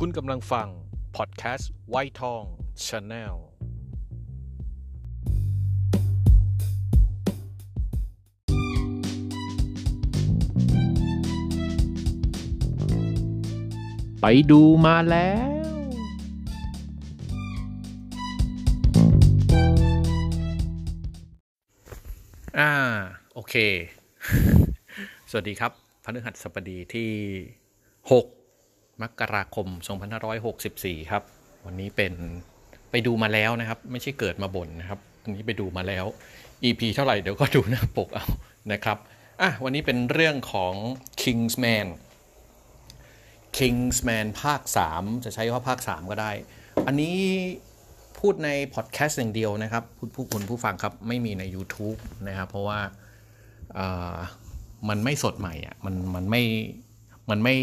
คุณกำลังฟัง พอดแคสต์ไวท์ทองชาแนลไปดูมาแล้ว อ่า โอเค สวัสดีครับพฤหัสบดีที่ 6 มกราคม 2564 ครับ วันนี้เป็นไปดูมาแล้วนะครับ ไม่ใช่เกิดมาบ่นนะครับวันนี้ไปดูมาแล้ว EP เท่าไหร่เดี๋ยวก็ดูหน้าปกเอานะครับอะวันนี้เป็นเรื่องของ Kingsman Kingsman ภาค 3 จะใช้ว่าภาค 3 ก็ได้ อันนี้พูดในพอดแคสต์อย่างเดียวนะครับผู้ผู้คุณผู้ฟังครับไม่มีใน YouTube นะครับ เพราะว่ามันไม่สดใหม่อะมันมันไม่ มันไม่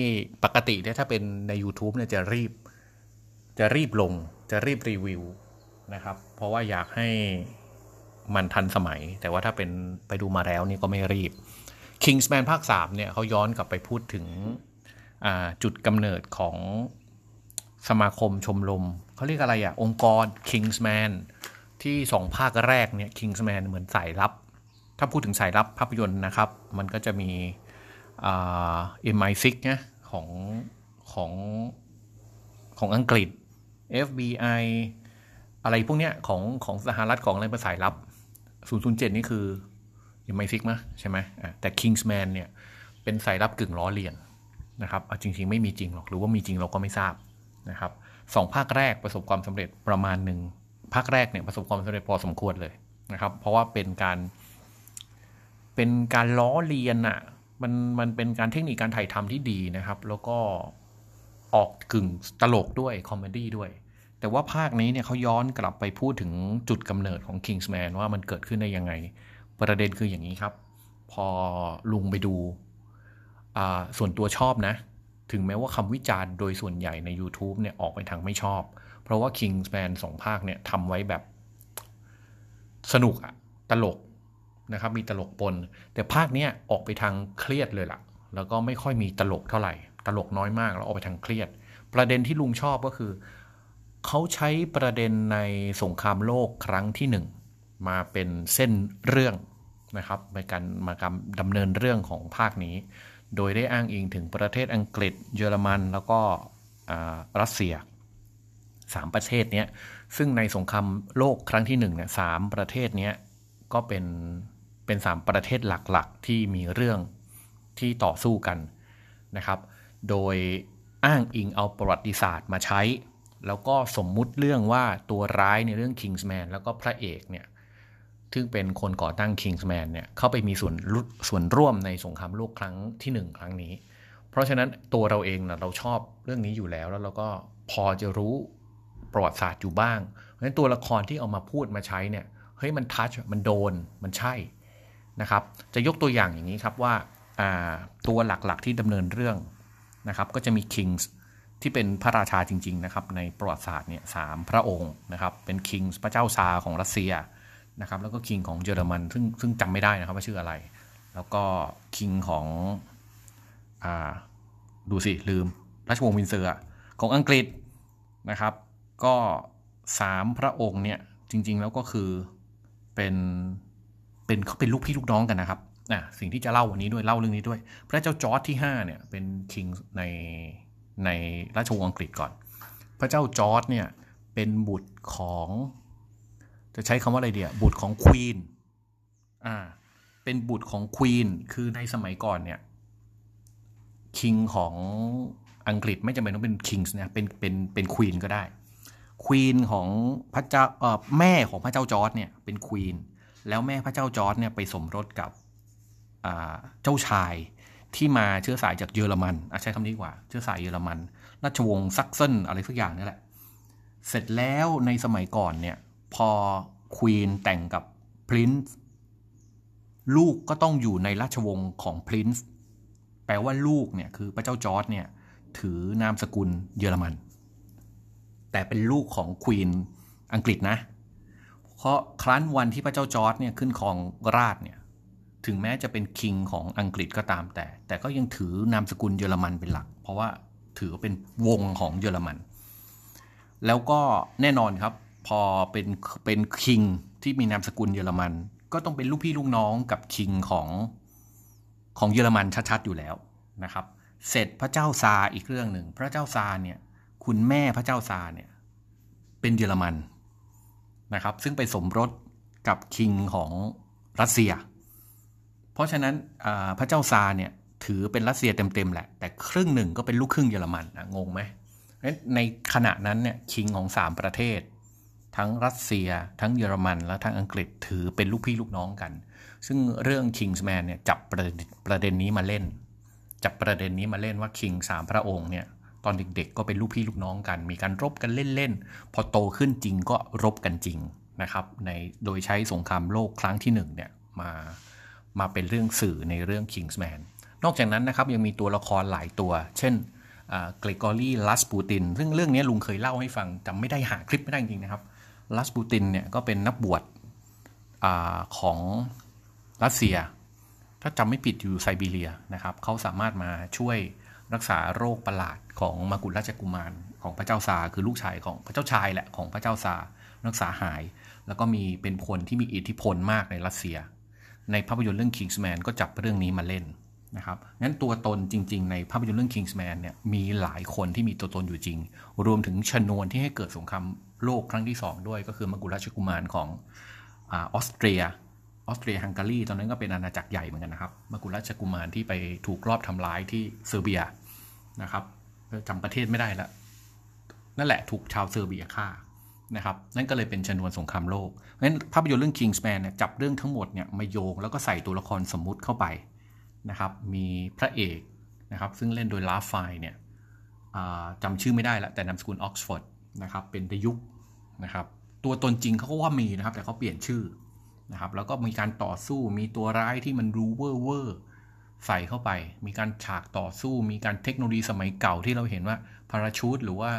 ปกติเนี่ยถ้าเป็นใน YouTube เนี่ยจะรีบ จะรีบลง จะรีบรีวิวนะครับ เพราะว่าอยากให้มันทันสมัย แต่ว่าถ้าเป็นไปดูมาแล้วนี่ก็ไม่รีบ Kingsman ภาค 3 เนี่ยเขาย้อนกลับไปพูดถึงจุดกำเนิดของสมาคมชมรมเขาเรียกอะไรอะ่ะองค์กร Kingsman ที่สองภาคแรกเนี่ย Kingsman เหมือนสายลับ ถ้าพูดถึงสายลับภาพยนตร์นะครับ มันก็จะมี เอ็มไอซิกนะของของของอังกฤษ FBI อะไรพวกเนี้ยของของสหรัฐของอะไรภาษาลับ 007 นี่คือยังไม่ซิกมะใช่ไหมแต่ Kingsman เนี่ย เป็นสายลับกึ่งล้อเลียนนะครับจริง ๆ ไม่มีจริงหรอก หรือว่ามีจริงเราก็ไม่ทราบนะครับสองภาคแรกประสบความสำเร็จประมาณหนึ่งภาคแรกเนี่ยประสบความสำเร็จพอสมควรเลยนะครับ เพราะว่าเป็นการเป็นการล้อเลียนอะ มันมันเป็นการเทคนิคการถ่ายทำที่ดีนะครับ แล้วก็ออกกึ่งตลกด้วยคอมเมดี้ด้วย แต่ว่าภาคนี้เนี่ยเขาย้อนกลับไปพูดถึงจุดกำเนิดของ Kingsman ว่ามันเกิดขึ้นได้ยังไง ประเด็นคืออย่างนี้ครับ พอลุงไปดู ส่วนตัวชอบนะ ถึงแม้ว่าคำวิจารณ์โดยส่วนใหญ่ใน YouTube เนี่ยออกไปทางไม่ชอบ เพราะว่า Kingsman สองภาคเนี่ยทำไว้แบบสนุกอะตลก นะครับมีตลกปน แต่ภาคเนี้ยออกไปทางเครียดเลยละ่ะ แล้วก็ไม่ค่อยมีตลกเท่าไหร่ ตลกน้อยมากแล้วออกไปทางเครียด ประเด็นที่ลุงชอบก็คือ เขาใช้ประเด็นในสงครามโลกครั้งที่หนึ่งมาเป็นเส้นเรื่องนะครับในการมาการดำเนินเรื่องของภาคนี้ โดยได้อ้างอิงถึงประเทศอังกฤษ เยอรมันแล้วก็รัสเซียสามประเทศนี้ซึ่งในสงครามโลกครั้งที่หนึ่งเนี่ยสามประเทศนี้ก็เป็น เป็นสามประเทศหลักๆ ที่มีเรื่องที่ต่อสู้กันนะครับ โดยอ้างอิงเอาประวัติศาสตร์มาใช้ แล้วก็สมมุติเรื่องว่าตัวร้ายในเรื่อง Kingsman แล้วก็พระเอกเนี่ยซึ่งเป็นคนก่อตั้ง Kingsman เนี่ยเข้าไปมีส่วนส่วนร่วมในสงครามโลกครั้งที่ 1 ครั้งนี้ เพราะฉะนั้นตัวเราเองนะเราชอบเรื่องนี้อยู่แล้ว แล้วเราก็พอจะรู้ประวัติศาสตร์อยู่บ้าง เพราะฉะนั้นตัวละครที่เอามาพูดมาใช้เนี่ยเฮ้ยมันทัชมันโดนมันใช่ นะครับ จะยกตัวอย่างอย่างนี้ครับว่าตัวหลักๆที่ดำเนินเรื่องนะครับ ก็จะมี Kings ที่เป็นพระราชาจริง ๆ นะครับ ในประวัติศาสตร์เนี่ยสามพระองค์นะครับ เป็น Kings พระเจ้าซาของรัสเซียนะครับ แล้วก็ King ของเยอรมัน ซึ่งซึ่งจำไม่ได้นะครับว่าชื่ออะไร แล้วก็ King ของอดูสิ ลืมราชวงศ์วินเซอร์ของอังกฤษนะครับ ก็สามพระองค์เนี่ยจริง ๆ แล้วก็คือเป็น เป็นเขาเป็นลูกพี่ลูกน้องกันนะครับอะสิ่งที่จะเล่าวันนี้ด้วยเล่าเรื่องนี้ด้วย พระเจ้าจอร์จที่5เนี่ยเป็นคิงในในราชวงศ์อังกฤษก่อน พระเจ้าจอร์จเนี่ยเป็นบุตรของ จะใช้คำว่าอะไรเดียบุตรของควีนอ่าเป็นบุตรของควีนคือในสมัยก่อนเนี่ยคิงของอังกฤษไม่จำเป็นต้องเป็นคิงส์นะเป็นเป็นเป็นควีนก็ได้ควีนของพระเจ้าเอ่อแม่ของพระเจ้าจอร์จเนี่ยเป็นควีน แล้วแม่พระเจ้าจอร์จเนี่ยไปสมรสกับเจ้าชายที่มาเชื้อสายจากเยอรมันใช้คำนี้กว่า เชื้อสายเยอรมัน ราชวงศ์ซักเซนอะไรสักอย่างนี่แหละ เสร็จแล้วในสมัยก่อนเนี่ย พอ queen แต่งกับ prince ลูกก็ต้องอยู่ในราชวงศ์ของ prince แปลว่าลูกเนี่ยคือพระเจ้าจอร์จเนี่ย ถือนามสกุลเยอรมัน แต่เป็นลูกของควีนอังกฤษนะ เพราะครั้นวันที่พระเจ้าจอร์ดเนี่ยขึ้นครองราชเนี่ยถึงแม้จะเป็นคิงของอังกฤษก็ตามแต่ แต่ก็ยังถือนามสกุลเยอรมันเป็นหลัก เพราะว่าถือเป็นวงของเยอรมัน แล้วก็แน่นอนครับ พอเป็นเป็นคิงที่มีนามสกุลเยอรมัน ก็ต้องเป็นลูกพี่ลูกน้องกับคิงของของเยอรมันชัดๆอยู่แล้วนะครับ เสร็จพระเจ้าซาอีกเรื่องหนึ่ง พระเจ้าซาเนี่ยคุณแม่พระเจ้าซาเนี่ยเป็นเยอรมัน นะครับ ซึ่งไปสมรสกับคิงของรัสเซีย เพราะฉะนั้นพระเจ้าซาเนี่ยถือเป็นรัสเซียเต็มๆแหละ แต่ครึ่งหนึ่งก็เป็นลูกครึ่งเยอรมันนะงงไหมในขณะนั้นเนี่ยคิงของสามประเทศ ทั้งรัสเซีย ทั้งเยอรมัน และทั้งอังกฤษถือเป็นลูกพี่ลูกน้องกัน ซึ่งเรื่อง Kingsman เนี่ยจับประเด็นประเด็นนี้มาเล่น จับประเด็นนี้มาเล่นว่าคิงสามพระองค์เนี่ย ตอนเด็กๆ ก็เป็นลูกพี่ลูกน้องกัน มีการรบกันเล่นๆ พอโตขึ้นจริงก็รบกันจริงนะครับในโดยใช้สงครามโลกครั้งที่หนึ่งเนี่ยมามาเป็นเรื่องสื่อในเรื่อง Kingsman นอกจากนั้นนะครับยังมีตัวละครหลายตัว เช่นเกรกอรี่ลัสปูตินซึ่งเรื่องนี้ลุงเคยเล่าให้ฟังจำไม่ได้หาคลิปไม่ได้จริงนะครับลัสปูตินเนี่ยก็เป็นนักบวชอของรัสเซีย ถ้าจำไม่ผิดอยู่ไซบีเรียนะครับเขาสามารถมาช่วย รักษาโรคประหลาดของมากุฎราชกุมารของพระเจ้าซาคือลูกชายของพระเจ้าชายแหละของพระเจ้าซารักษาหาย แล้วก็มีเป็นคนที่มีอิทธิพลมากในรัสเซีย ในภาพยนตร์เรื่อง Kingsman ก็จับเรื่องนี้มาเล่นนะครับงั้นตัวตนจริง ๆ ในภาพยนตร์เรื่อง Kingsman เนี่ยมีหลายคนที่มีตัวตนอยู่จริง รวมถึงชนวนที่ให้เกิดสงครามโลกครั้งที่ 2 ด้วยก็คือมกุฎราชกุมารของออสเตรียออสเตรียฮังการีตอนนั้นก็เป็นอาณาจักรใหญ่เหมือนกันนะครับมกุฎราชกุมารที่ไปถูกรอบทำร้ายที่เซอร์เบีย นะครับจำประเทศไม่ได้ล้วนั่นแหละถูกชาวเซอร์เบียฆ่านะครับนั่นก็เลยเป็นชนวนสงครามโลกเพราะฉะนั้นภาพยนตร์เรื่อง Kingsman เนี่ยจับเรื่องทั้งหมดเนี่ยมาโยงแล้วก็ใส่ตัวละครสมมุติเข้าไปนะครับมีพระเอกนะครับซึ่งเล่นโดย Ralph Fiennes เนี่ยจำชื่อไม่ได้ละแต่นามสกุลออกซฟอร์ดนะครับเป็นดยุคนะครับตัวตนจริงเขาก็ว่ามีนะครับแต่เขาเปลี่ยนชื่อนะครับแล้วก็มีการต่อสู้มีตัวร้ายที่มันรู้เวอร์เวอร์ ใส่เข้าไป มีการฉากต่อสู้ มีการเทคโนโลยีสมัยเก่าที่เราเห็นว่า parachute หรือว่า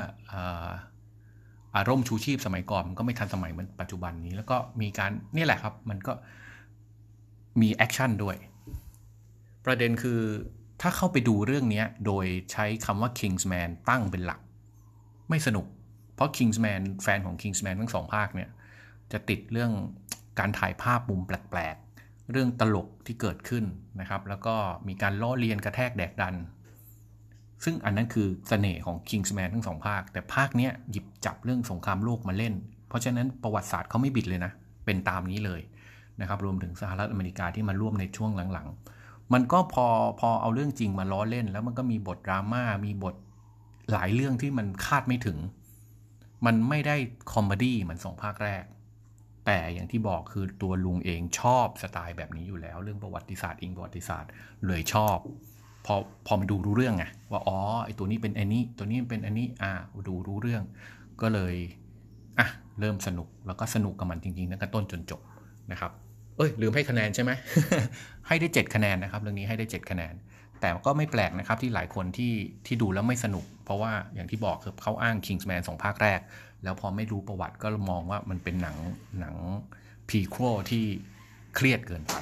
อ่าร่มชูชีพสมัยก่อนมันก็ไม่ทันสมัยเหมือนปัจจุบันนี้ แล้วก็มีการนี่แหละครับ มันก็มี action ด้วย ประเด็นคือถ้าเข้าไปดูเรื่องนี้โดยใช้คำว่า Kingsman ตั้งเป็นหลัก ไม่สนุก เพราะ Kingsman แฟนของ Kingsman ทั้งสองภาคเนี่ย จะติดเรื่องการถ่ายภาพมุมแปลก เรื่องตลกที่เกิดขึ้นนะครับ แล้วก็มีการล้อเลียนกระแทกแดกดัน ซึ่งอันนั้นคือเสน่ห์ของ Kingsman ทั้งสองภาค แต่ภาคนี้หยิบจับเรื่องสงครามโลกมาเล่น เพราะฉะนั้นประวัติศาสตร์เขาไม่บิดเลยนะ เป็นตามนี้เลยนะครับ รวมถึงสหรัฐอเมริกาที่มาร่วมในช่วงหลังๆ มันก็พอพอเอาเรื่องจริงมาล้อเล่น แล้วมันก็มีบทดราม่า มีบทหลายเรื่องที่มันคาดไม่ถึง มันไม่ได้ comedy เหมือนสองภาคแรก แต่อย่างที่บอกคือตัวลุงเองชอบสไตล์แบบนี้อยู่แล้ว เรื่องประวัติศาสตร์อิงประวัติศาสตร์เลยชอบ พอพอมาดูรู้เรื่องไงว่าอ๋อไอตัวนี้เป็นอันนี้ ตัวนี้เป็นอันนี้อ่าดูรู้เรื่อง ก็เลยอะเริ่มสนุกแล้วก็สนุกกับมันจริงๆตั้งแต่ต้นจนจบนะครับ เอ้ยลืมให้คะแนนใช่ไหมให้ได้ 7 คะแนนนะครับ เรื่องนี้ให้ได้ 7 คะแนน แต่ก็ไม่แปลกนะครับที่หลายคนที่ที่ดูแล้วไม่สนุก เพราะว่าอย่างที่บอกคือเขาอ้าง Kingsman สองภาคแรก แล้วพอไม่รู้ประวัติก็มองว่ามันเป็นหนังหนังพีโครที่เครียดเกินไป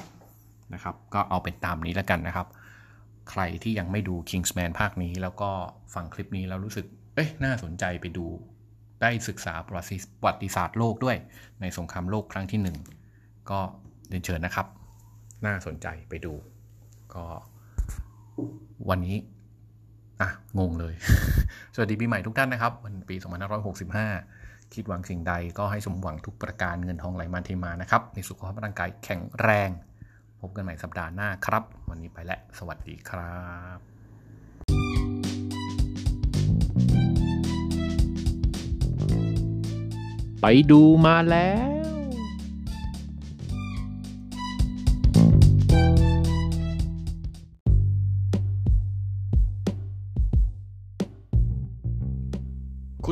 นะครับ ก็เอาเป็นตามนี้แล้วกันนะครับ ใครที่ยังไม่ดู Kingsman ภาคนี้แล้วก็ฟังคลิปนี้แล้วรู้สึก เอ้ยน่าสนใจไปดูได้ศึกษาประวัติศาสตร์โลกด้วย ในสงครามโลกครั้งที่ 1 ก็เรียนเชิญนะครับ น่าสนใจไปดู ก็วันนี้ อะ งงเลย สวัสดีปีใหม่ทุกท่านนะครับ วันปี 2565 คิดหวังสิ่งใดก็ให้สมหวังทุกประการเงินทองไหลมาเทมานะครับ ในสุขภาพร่างกายแข็งแรง พบกันใหม่สัปดาห์หน้าครับ วันนี้ไปแล้ว สวัสดีครับไปดูมาแล้ว